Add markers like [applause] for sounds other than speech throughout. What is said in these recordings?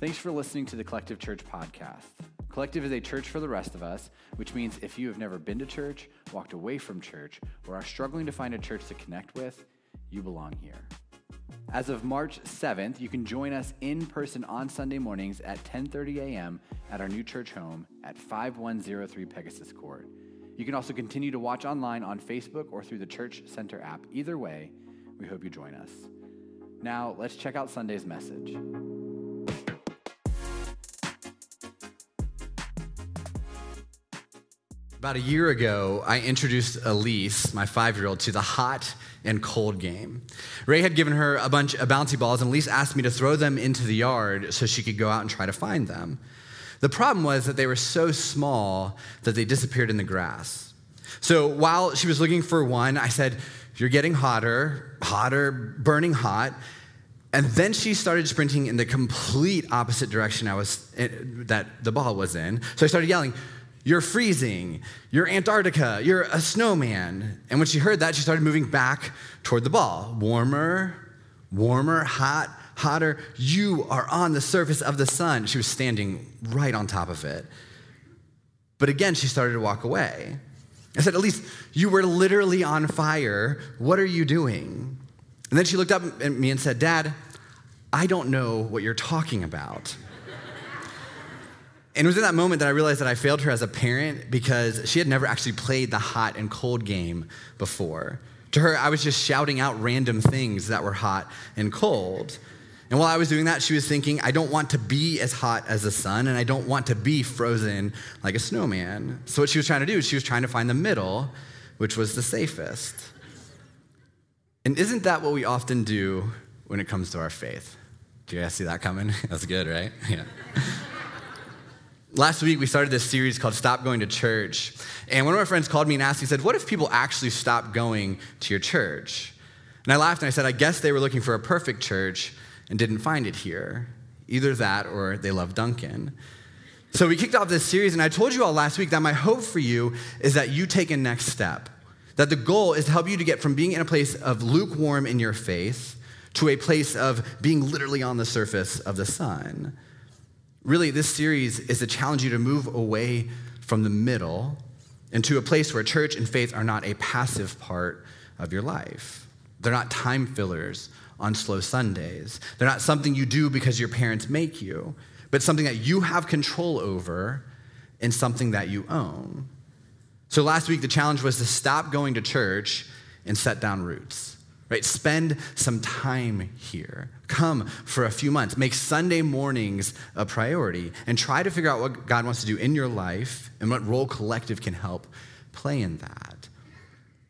Thanks for listening to the Collective Church podcast. Collective is a church for the rest of us, which means if you have never been to church, walked away from church, or are struggling to find a church to connect with, you belong here. As of March 7th, you can join us in person on Sunday mornings at 10:30 a.m. at our new church home at 5103 Pegasus Court. You can also continue to watch online on Facebook or through the Church Center app. Either way, we hope you join us. Now, let's check out Sunday's message. About a year ago, I introduced Elise, my five year old, to the hot and cold game. Ray had given her a bunch of bouncy balls, and Elise asked me to throw them into the yard so she could go out and try to find them. The problem was that they were so small that they disappeared in the grass. So while she was looking for one, I said, You're getting hotter, hotter, burning hot. And then she started sprinting in the complete opposite direction I was eh, that the ball was in. So I started yelling, you're freezing. You're Antarctica. You're a snowman. And when she heard that, she started moving back toward the ball. Warmer, warmer, hot, hotter. You are on the surface of the sun. She was standing right on top of it. But again, she started to walk away. I said, At least you were literally on fire. What are you doing? And then she looked up at me and said, Dad, I don't know what you're talking about. And it was in that moment that I realized that I failed her as a parent because she had never actually played the hot and cold game before. To her, I was just shouting out random things that were hot and cold. And while I was doing that, she was thinking, I don't want to be as hot as the sun, and I don't want to be frozen like a snowman. So, what she was trying to do is she was trying to find the middle, which was the safest. And isn't that what we often do when it comes to our faith? Do you guys see that coming? [laughs] That's good, right? Yeah. Last week, we started this series called Stop Going to Church. And one of my friends called me and asked, he said, What if people actually stopped going to your church? And I laughed and I said, I guess they were looking for a perfect church and didn't find it here. Either that or they love Duncan. So we kicked off this series, and I told you all last week that my hope for you is that you take a next step. That the goal is to help you to get from being in a place of lukewarm in your faith to a place of being literally on the surface of the sun. Really, this series is to challenge you to move away from the middle into a place where church and faith are not a passive part of your life. They're not time fillers on slow Sundays. They're not something you do because your parents make you, but something that you have control over and something that you own. So last week, the challenge was to stop going to church and set down roots right? Spend some time here. Come for a few months. Make Sunday mornings a priority and try to figure out what God wants to do in your life and what role collective can help play in that.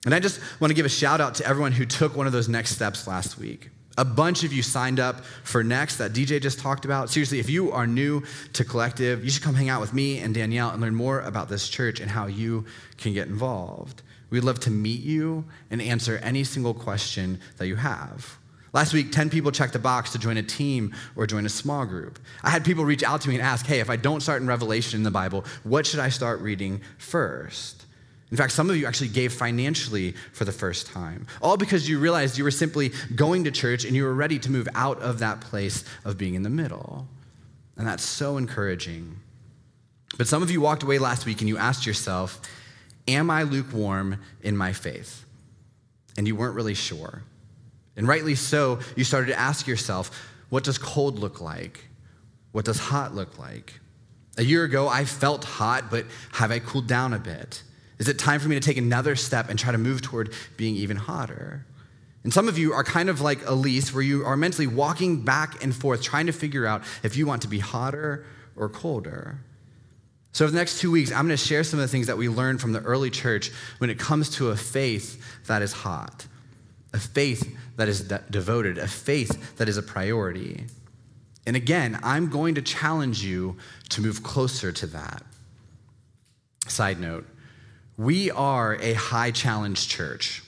And I just want to give a shout out to everyone who took one of those next steps last week. A bunch of you signed up for Next that DJ just talked about. Seriously, if you are new to Collective, you should come hang out with me and Danielle and learn more about this church and how you can get involved. We'd love to meet you and answer any single question that you have. Last week, 10 people checked the box to join a team or join a small group. I had people reach out to me and ask, hey, if I don't start in Revelation in the Bible, what should I start reading first? In fact, some of you actually gave financially for the first time, all because you realized you were simply going to church and you were ready to move out of that place of being in the middle. And that's so encouraging. But some of you walked away last week and you asked yourself, Am I lukewarm in my faith? And you weren't really sure. And rightly so, you started to ask yourself, what does cold look like? What does hot look like? A year ago, I felt hot, but have I cooled down a bit? Is it time for me to take another step and try to move toward being even hotter? And some of you are kind of like Elise, where you are mentally walking back and forth, trying to figure out if you want to be hotter or colder. So, over the next two weeks, I'm going to share some of the things that we learned from the early church when it comes to a faith that is hot, a faith that is de- devoted, a faith that is a priority. And again, I'm going to challenge you to move closer to that. Side note, we are a high challenge church.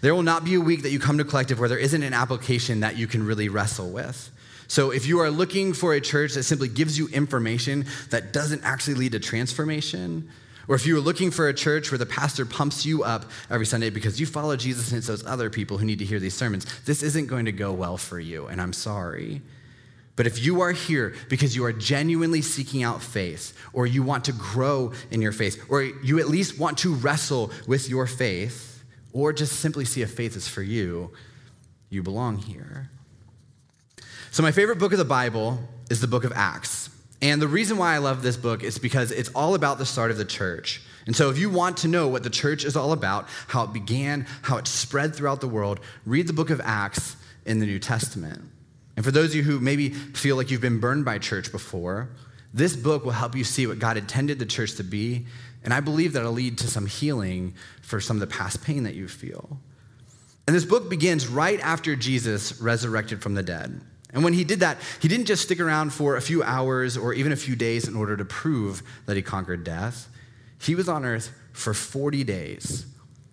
There will not be a week that you come to Collective where there isn't an application that you can really wrestle with. So if you are looking for a church that simply gives you information that doesn't actually lead to transformation, or if you are looking for a church where the pastor pumps you up every Sunday because you follow Jesus and it's those other people who need to hear these sermons, this isn't going to go well for you, and I'm sorry. But if you are here because you are genuinely seeking out faith, or you want to grow in your faith, or you at least want to wrestle with your faith, or just simply see if faith is for you, you belong here. So, my favorite book of the Bible is the book of Acts. And the reason why I love this book is because it's all about the start of the church. And so, if you want to know what the church is all about, how it began, how it spread throughout the world, read the book of Acts in the New Testament. And for those of you who maybe feel like you've been burned by church before, this book will help you see what God intended the church to be. And I believe that it'll lead to some healing for some of the past pain that you feel. And this book begins right after Jesus resurrected from the dead. And when he did that, he didn't just stick around for a few hours or even a few days in order to prove that he conquered death. He was on earth for 40 days,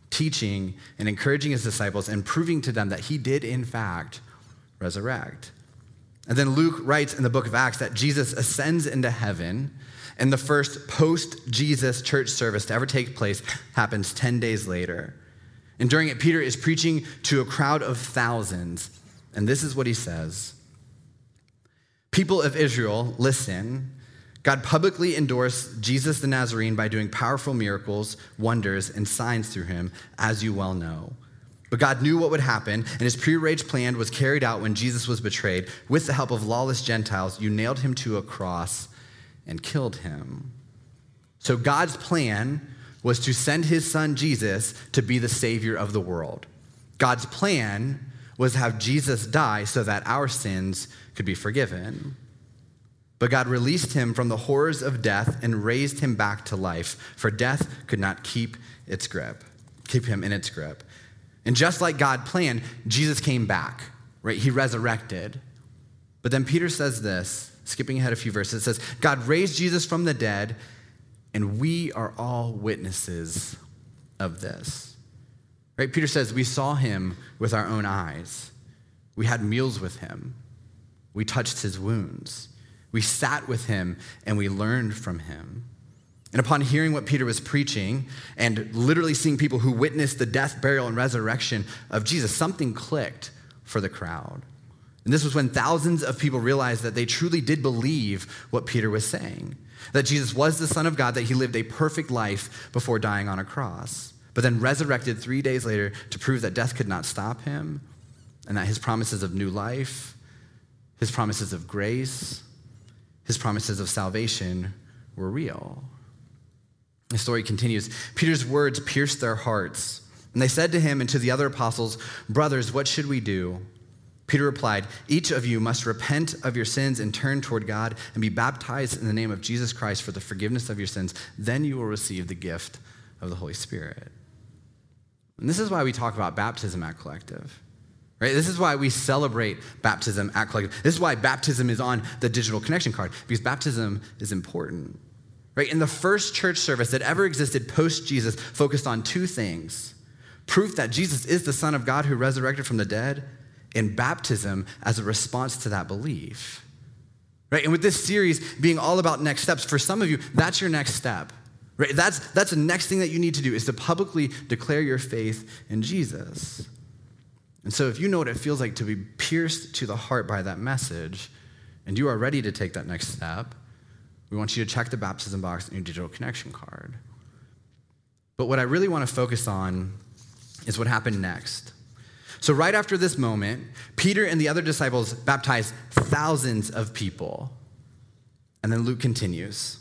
teaching and encouraging his disciples and proving to them that he did, in fact, resurrect. And then Luke writes in the book of Acts that Jesus ascends into heaven, and the first post Jesus church service to ever take place happens 10 days later. And during it, Peter is preaching to a crowd of thousands, and this is what he says People of Israel, listen. God publicly endorsed Jesus the Nazarene by doing powerful miracles, wonders, and signs through him, as you well know. But God knew what would happen, and his prearranged plan was carried out when Jesus was betrayed. With the help of lawless Gentiles, you nailed him to a cross and killed him. So God's plan was to send his son Jesus to be the savior of the world. God's plan was have Jesus die so that our sins could be forgiven. But God released him from the horrors of death and raised him back to life, for death could not keep its grip, keep him in its grip. And just like God planned, Jesus came back, right? He resurrected. But then Peter says this, skipping ahead a few verses, it says, God raised Jesus from the dead, and we are all witnesses of this. Right? Peter says, We saw him with our own eyes. We had meals with him. We touched his wounds. We sat with him and we learned from him. And upon hearing what Peter was preaching and literally seeing people who witnessed the death, burial, and resurrection of Jesus, something clicked for the crowd. And this was when thousands of people realized that they truly did believe what Peter was saying that Jesus was the Son of God, that he lived a perfect life before dying on a cross, but then resurrected three days later to prove that death could not stop him and that his promises of new life, his promises of grace, his promises of salvation were real. The story continues. Peter's words pierced their hearts. And they said to him and to the other apostles, Brothers, what should we do? Peter replied, Each of you must repent of your sins and turn toward God and be baptized in the name of Jesus Christ for the forgiveness of your sins. Then you will receive the gift of the Holy Spirit. And this is why we talk about baptism at Collective. Right? This is why we celebrate baptism at Collective. This is why baptism is on the digital connection card, because baptism is important. Right? In the first church service that ever existed post Jesus focused on two things proof that Jesus is the Son of God who resurrected from the dead, and baptism as a response to that belief. Right? And with this series being all about next steps, for some of you, that's your next step. Right? That's, that's the next thing that you need to do is to publicly declare your faith in Jesus. And so if you know what it feels like to be pierced to the heart by that message, and you are ready to take that next step, we want you to check the baptism box in your digital connection card. But what I really want to focus on is what happened next. So, right after this moment, Peter and the other disciples baptized thousands of people. And then Luke continues.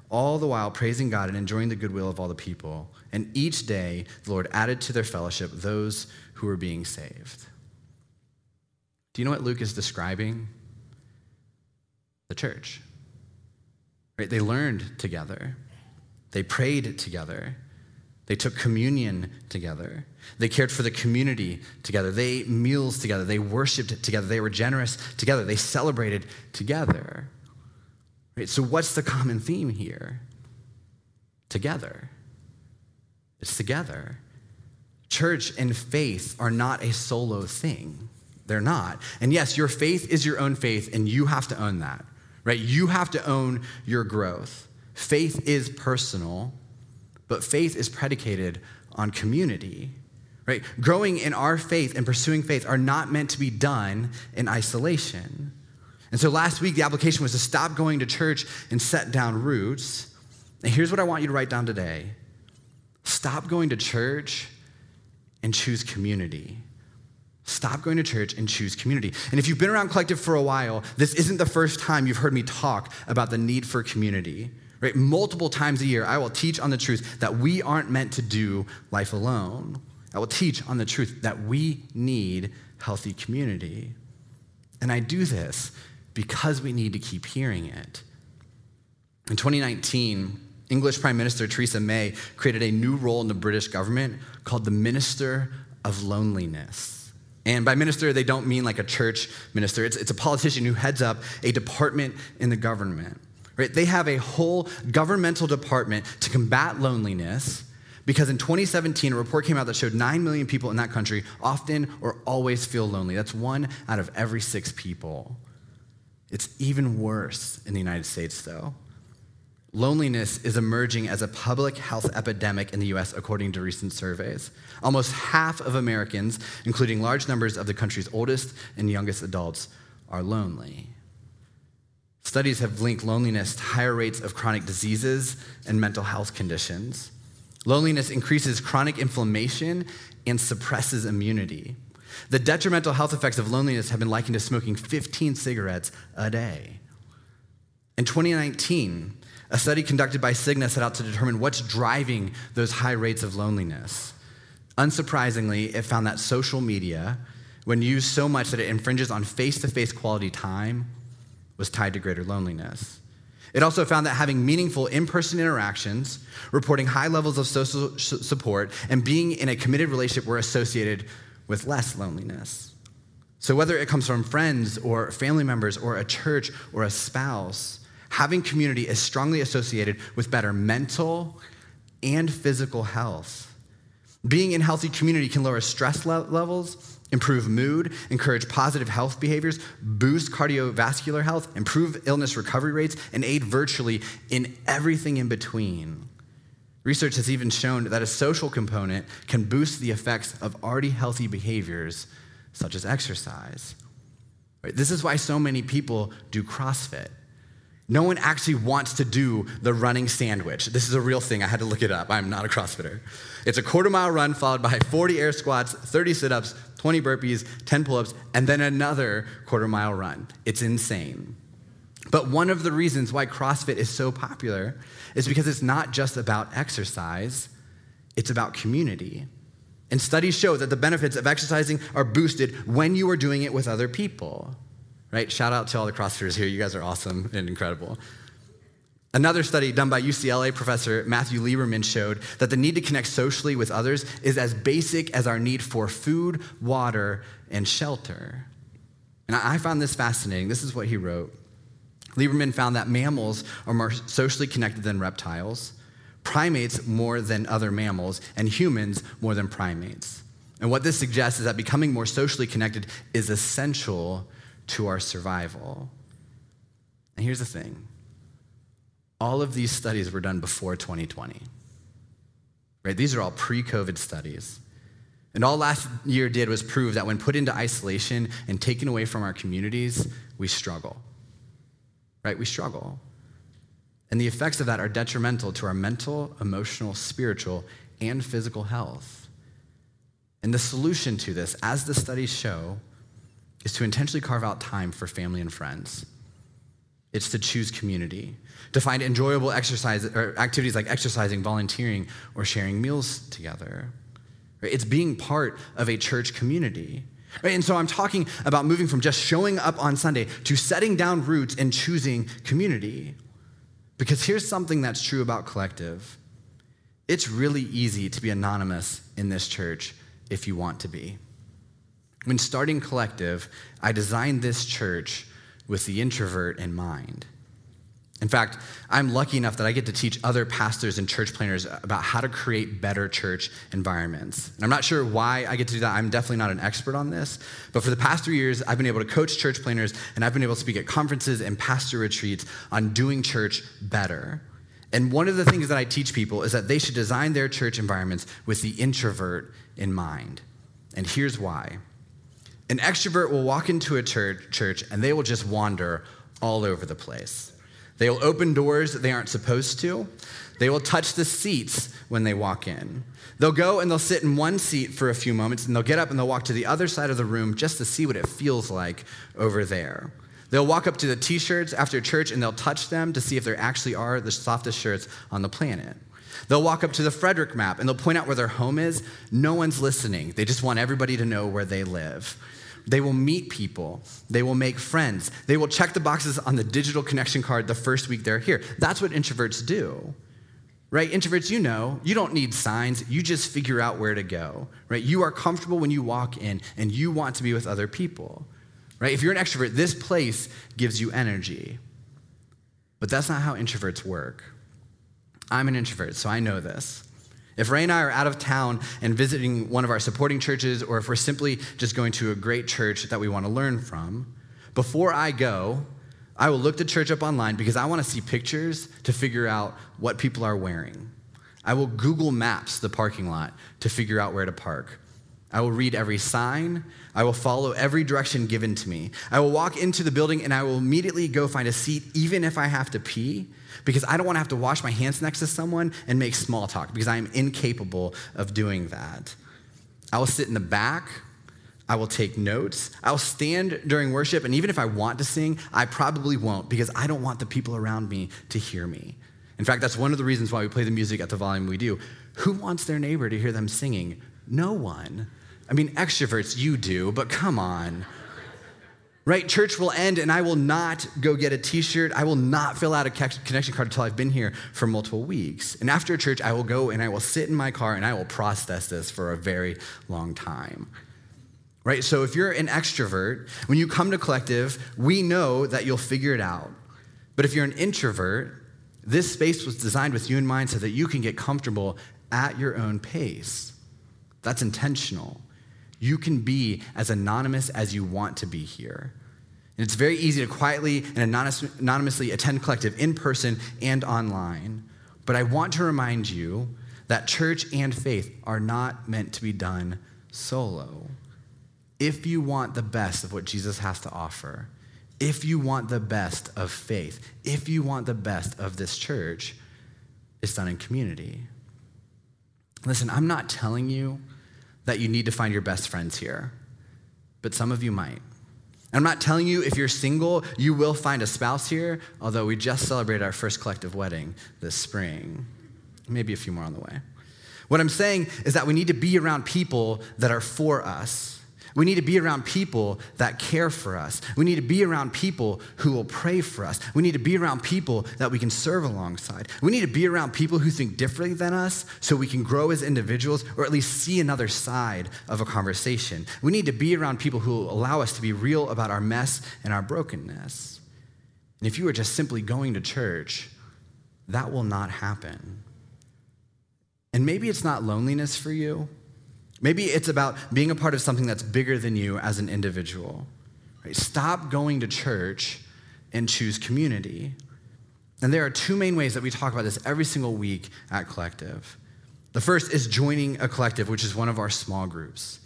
all the while praising God and enjoying the goodwill of all the people. And each day, the Lord added to their fellowship those who were being saved. Do you know what Luke is describing? the church. Right? They learned together. They prayed together. They took communion together. They cared for the community together. They ate meals together. They worshiped together. They were generous together. They celebrated together. Right? So, what's the common theme here? Together. It's together. Church and faith are not a solo thing. They're not. And yes, your faith is your own faith, and you have to own that, right? You have to own your growth. Faith is personal, but faith is predicated on community, right? Growing in our faith and pursuing faith are not meant to be done in isolation. And so last week, the application was to stop going to church and set down roots. And here's what I want you to write down today stop going to church and choose community. Stop going to church and choose community. And if you've been around Collective for a while, this isn't the first time you've heard me talk about the need for community. Right? Multiple times a year, I will teach on the truth that we aren't meant to do life alone. I will teach on the truth that we need healthy community. And I do this because we need to keep hearing it. In 2019, English Prime Minister Theresa May created a new role in the British government called the Minister of Loneliness. And by minister, they don't mean like a church minister. It's, it's a politician who heads up a department in the government. Right? They have a whole governmental department to combat loneliness because in 2017, a report came out that showed 9 million people in that country often or always feel lonely. That's one out of every six people. It's even worse in the United States, though. Loneliness is emerging as a public health epidemic in the US, according to recent surveys. Almost half of Americans, including large numbers of the country's oldest and youngest adults, are lonely. Studies have linked loneliness to higher rates of chronic diseases and mental health conditions. Loneliness increases chronic inflammation and suppresses immunity. The detrimental health effects of loneliness have been likened to smoking 15 cigarettes a day. In 2019, a study conducted by Cigna set out to determine what's driving those high rates of loneliness. Unsurprisingly, it found that social media, when used so much that it infringes on face to face quality time, was tied to greater loneliness. It also found that having meaningful in person interactions, reporting high levels of social support, and being in a committed relationship were associated with less loneliness. So, whether it comes from friends or family members or a church or a spouse, having community is strongly associated with better mental and physical health. Being in healthy community can lower stress levels, improve mood, encourage positive health behaviors, boost cardiovascular health, improve illness recovery rates, and aid virtually in everything in between. Research has even shown that a social component can boost the effects of already healthy behaviors, such as exercise. Right? This is why so many people do CrossFit. No one actually wants to do the running sandwich. This is a real thing. I had to look it up. I'm not a CrossFitter. It's a quarter mile run followed by 40 air squats, 30 sit ups, 20 burpees, 10 pull ups, and then another quarter mile run. It's insane. But one of the reasons why CrossFit is so popular is because it's not just about exercise, it's about community. And studies show that the benefits of exercising are boosted when you are doing it with other people. Right? Shout out to all the CrossFitters here. You guys are awesome and incredible. Another study done by UCLA professor Matthew Lieberman showed that the need to connect socially with others is as basic as our need for food, water, and shelter. And I found this fascinating. This is what he wrote. Lieberman found that mammals are more socially connected than reptiles, primates more than other mammals, and humans more than primates. And what this suggests is that becoming more socially connected is essential to our survival. And here's the thing all of these studies were done before 2020. Right? These are all pre COVID studies. And all last year did was prove that when put into isolation and taken away from our communities, we struggle right? We struggle. And the effects of that are detrimental to our mental, emotional, spiritual, and physical health. And the solution to this, as the studies show, is to intentionally carve out time for family and friends. It's to choose community, to find enjoyable exercise or activities like exercising, volunteering, or sharing meals together. It's being part of a church community. Right? And so I'm talking about moving from just showing up on Sunday to setting down roots and choosing community. Because here's something that's true about collective it's really easy to be anonymous in this church if you want to be. When starting collective, I designed this church with the introvert in mind. In fact, I'm lucky enough that I get to teach other pastors and church planters about how to create better church environments. And I'm not sure why I get to do that. I'm definitely not an expert on this. But for the past three years, I've been able to coach church planters and I've been able to speak at conferences and pastor retreats on doing church better. And one of the things that I teach people is that they should design their church environments with the introvert in mind. And here's why an extrovert will walk into a church and they will just wander all over the place. They will open doors that they aren't supposed to. They will touch the seats when they walk in. They'll go and they'll sit in one seat for a few moments and they'll get up and they'll walk to the other side of the room just to see what it feels like over there. They'll walk up to the t shirts after church and they'll touch them to see if they actually are the softest shirts on the planet. They'll walk up to the Frederick map and they'll point out where their home is. No one's listening. They just want everybody to know where they live. They will meet people. They will make friends. They will check the boxes on the digital connection card the first week they're here. That's what introverts do. Right? Introverts, you know, you don't need signs. You just figure out where to go. Right? You are comfortable when you walk in and you want to be with other people. Right? If you're an extrovert, this place gives you energy. But that's not how introverts work. I'm an introvert, so I know this. If Ray and I are out of town and visiting one of our supporting churches, or if we're simply just going to a great church that we want to learn from, before I go, I will look the church up online because I want to see pictures to figure out what people are wearing. I will Google Maps the parking lot to figure out where to park. I will read every sign. I will follow every direction given to me. I will walk into the building and I will immediately go find a seat, even if I have to pee, because I don't want to have to wash my hands next to someone and make small talk because I am incapable of doing that. I will sit in the back. I will take notes. I'll stand during worship, and even if I want to sing, I probably won't because I don't want the people around me to hear me. In fact, that's one of the reasons why we play the music at the volume we do. Who wants their neighbor to hear them singing? No one. I mean, extroverts, you do, but come on right? Church will end and I will not go get a t shirt. I will not fill out a connection card until I've been here for multiple weeks. And after church, I will go and I will sit in my car and I will process this for a very long time. Right? So if you're an extrovert, when you come to collective, we know that you'll figure it out. But if you're an introvert, this space was designed with you in mind so that you can get comfortable at your own pace. That's intentional. You can be as anonymous as you want to be here. And it's very easy to quietly and anonymously attend collective in person and online. But I want to remind you that church and faith are not meant to be done solo. If you want the best of what Jesus has to offer, if you want the best of faith, if you want the best of this church, it's done in community. Listen, I'm not telling you that you need to find your best friends here, but some of you might. I'm not telling you if you're single, you will find a spouse here, although we just celebrated our first collective wedding this spring. Maybe a few more on the way. What I'm saying is that we need to be around people that are for us we need to be around people that care for us. We need to be around people who will pray for us. We need to be around people that we can serve alongside. We need to be around people who think differently than us so we can grow as individuals or at least see another side of a conversation. We need to be around people who will allow us to be real about our mess and our brokenness. And if you are just simply going to church, that will not happen. And maybe it's not loneliness for you. Maybe it's about being a part of something that's bigger than you as an individual. Right? Stop going to church and choose community. And there are two main ways that we talk about this every single week at Collective. The first is joining a collective, which is one of our small groups.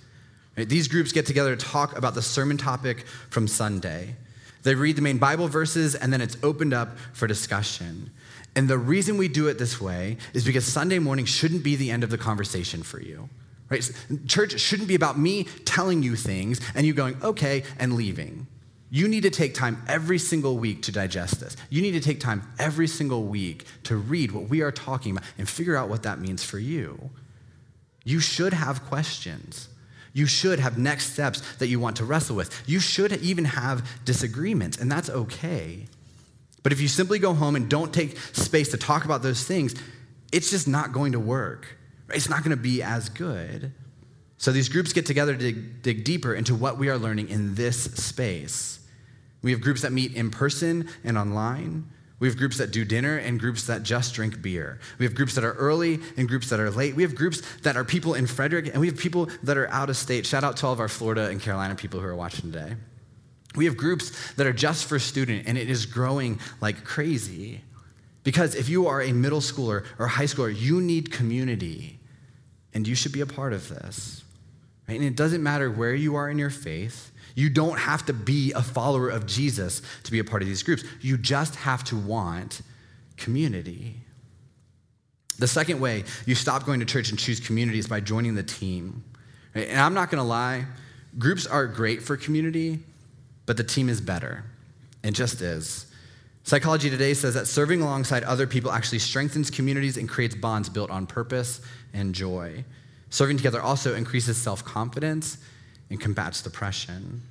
Right? These groups get together to talk about the sermon topic from Sunday. They read the main Bible verses, and then it's opened up for discussion. And the reason we do it this way is because Sunday morning shouldn't be the end of the conversation for you. Right? Church shouldn't be about me telling you things and you going, okay, and leaving. You need to take time every single week to digest this. You need to take time every single week to read what we are talking about and figure out what that means for you. You should have questions. You should have next steps that you want to wrestle with. You should even have disagreements, and that's okay. But if you simply go home and don't take space to talk about those things, it's just not going to work it's not going to be as good. So these groups get together to dig, dig, deeper into what we are learning in this space. We have groups that meet in person and online. We have groups that do dinner and groups that just drink beer. We have groups that are early and groups that are late. We have groups that are people in Frederick and we have people that are out of state. Shout out to all of our Florida and Carolina people who are watching today. We have groups that are just for student and it is growing like crazy. Because if you are a middle schooler or high schooler, you need community and you should be a part of this. Right? And it doesn't matter where you are in your faith. You don't have to be a follower of Jesus to be a part of these groups. You just have to want community. The second way you stop going to church and choose community is by joining the team. And I'm not going to lie, groups are great for community, but the team is better. It just is. Psychology Today says that serving alongside other people actually strengthens communities and creates bonds built on purpose and joy. Serving together also increases self confidence and combats depression.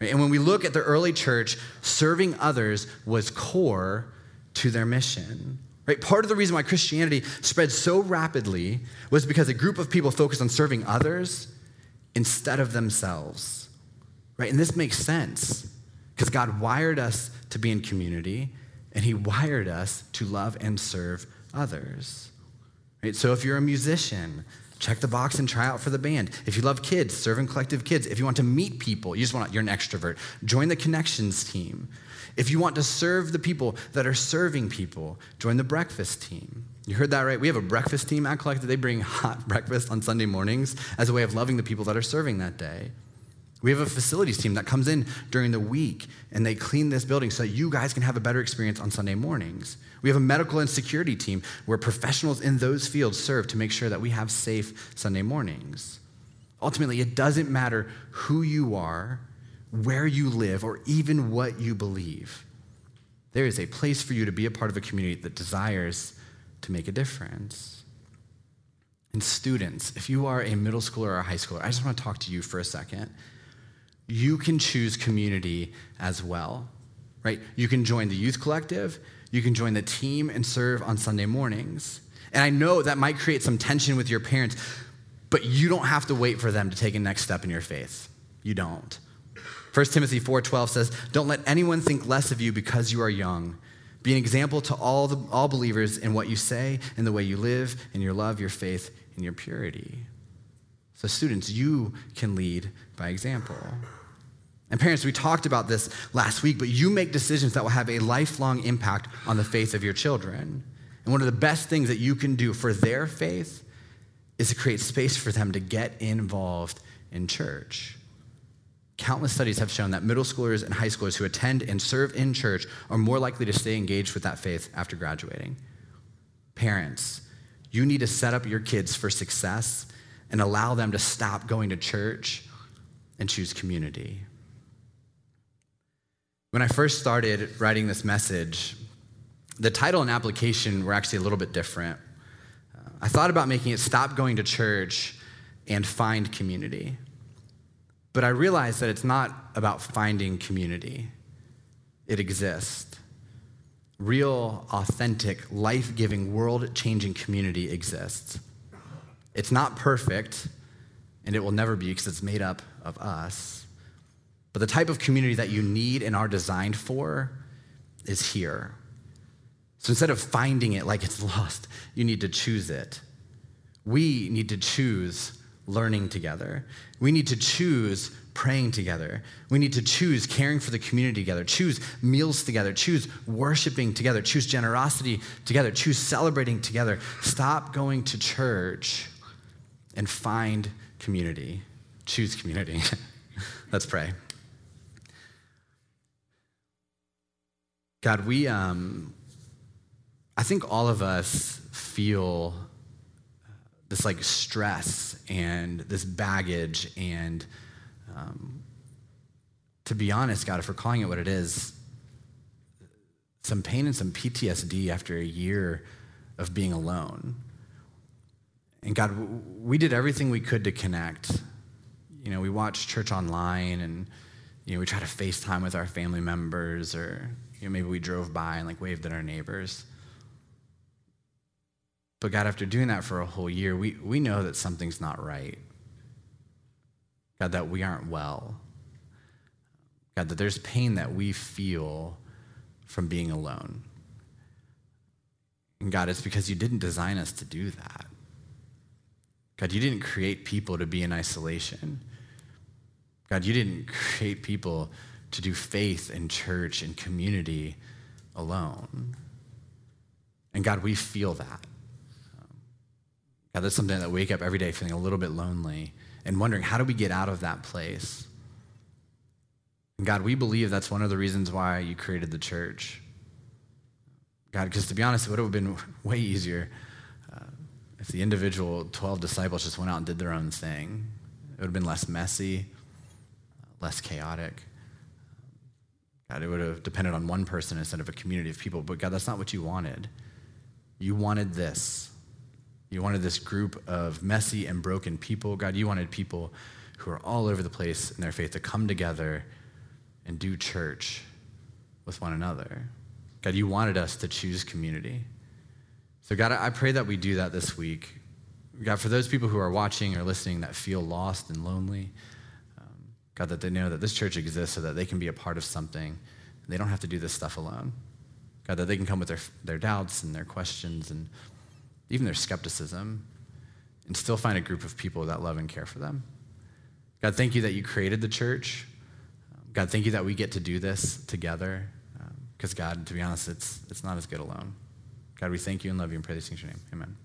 And when we look at the early church, serving others was core to their mission. Right? Part of the reason why Christianity spread so rapidly was because a group of people focused on serving others instead of themselves. Right? And this makes sense because God wired us to be in community and he wired us to love and serve others. Right? So if you're a musician, check the box and try out for the band. If you love kids, serve in collective kids. If you want to meet people, you just want to, you're an extrovert, join the connections team. If you want to serve the people that are serving people, join the breakfast team. You heard that right? We have a breakfast team at Collective. They bring hot [laughs] breakfast on Sunday mornings as a way of loving the people that are serving that day. We have a facilities team that comes in during the week and they clean this building so that you guys can have a better experience on Sunday mornings. We have a medical and security team where professionals in those fields serve to make sure that we have safe Sunday mornings. Ultimately, it doesn't matter who you are, where you live, or even what you believe. There is a place for you to be a part of a community that desires to make a difference. And students, if you are a middle schooler or a high schooler, I just want to talk to you for a second you can choose community as well, right? You can join the youth collective, you can join the team and serve on Sunday mornings. And I know that might create some tension with your parents, but you don't have to wait for them to take a next step in your faith. You don't. 1 Timothy 4:12 says, "Don't let anyone think less of you because you are young. Be an example to all the, all believers in what you say, in the way you live, in your love, your faith, and your purity." So students, you can lead by example. And parents, we talked about this last week, but you make decisions that will have a lifelong impact on the faith of your children. And one of the best things that you can do for their faith is to create space for them to get involved in church. Countless studies have shown that middle schoolers and high schoolers who attend and serve in church are more likely to stay engaged with that faith after graduating. Parents, you need to set up your kids for success and allow them to stop going to church and choose community. When I first started writing this message, the title and application were actually a little bit different. Uh, I thought about making it Stop Going to Church and Find Community. But I realized that it's not about finding community, it exists. Real, authentic, life giving, world changing community exists. It's not perfect, and it will never be because it's made up of us. But the type of community that you need and are designed for is here. So instead of finding it like it's [laughs] lost, you need to choose it. We need to choose learning together. We need to choose praying together. We need to choose caring for the community together, choose meals together, choose worshiping together, choose generosity together, choose celebrating together. Stop going to church and find community. Choose community. [laughs] Let's pray. God, we, um, I think all of us feel this like stress and this baggage and um, to be honest god if we're calling it what it is some pain and some ptsd after a year of being alone and god we did everything we could to connect you know we watched church online and you know we try to facetime with our family members or you know, maybe we drove by and like waved at our neighbors. But God, after doing that for a whole year, we, we know that something's not right. God, that we aren't well. God, that there's pain that we feel from being alone. And God, it's because you didn't design us to do that. God, you didn't create people to be in isolation. God, you didn't [laughs] create people to do faith and church and community alone. And God, we feel that. Um, God, that's something that we wake up every day feeling a little bit lonely and wondering how do we get out of that place? And God, we believe that's one of the reasons why you created the church. God, because to be honest, it would have been [laughs] way easier if the individual 12 disciples just went out and did their own thing. It would have been less messy, uh, less chaotic. God, it would have depended on one person instead of a community of people. But God, that's not what you wanted. You wanted this. You wanted this group of messy and broken people. God, you wanted people who are all over the place in their faith to come together and do church with one another. God, you wanted us to choose community. So, God, I pray that we do that this week. God, for those people who are watching or listening that feel lost and lonely, um, God, that they know that this church exists so that they can be a part of something. They don't have to do this stuff alone. God, that they can come with their, their doubts and their questions and even their skepticism and still find a group of people that love and care for them. God, thank you that you created the church. God, thank you that we get to do this together. Because, um, God, to be honest, it's, it's not as good alone. God, we thank you and love you and pray these things in your name. Amen.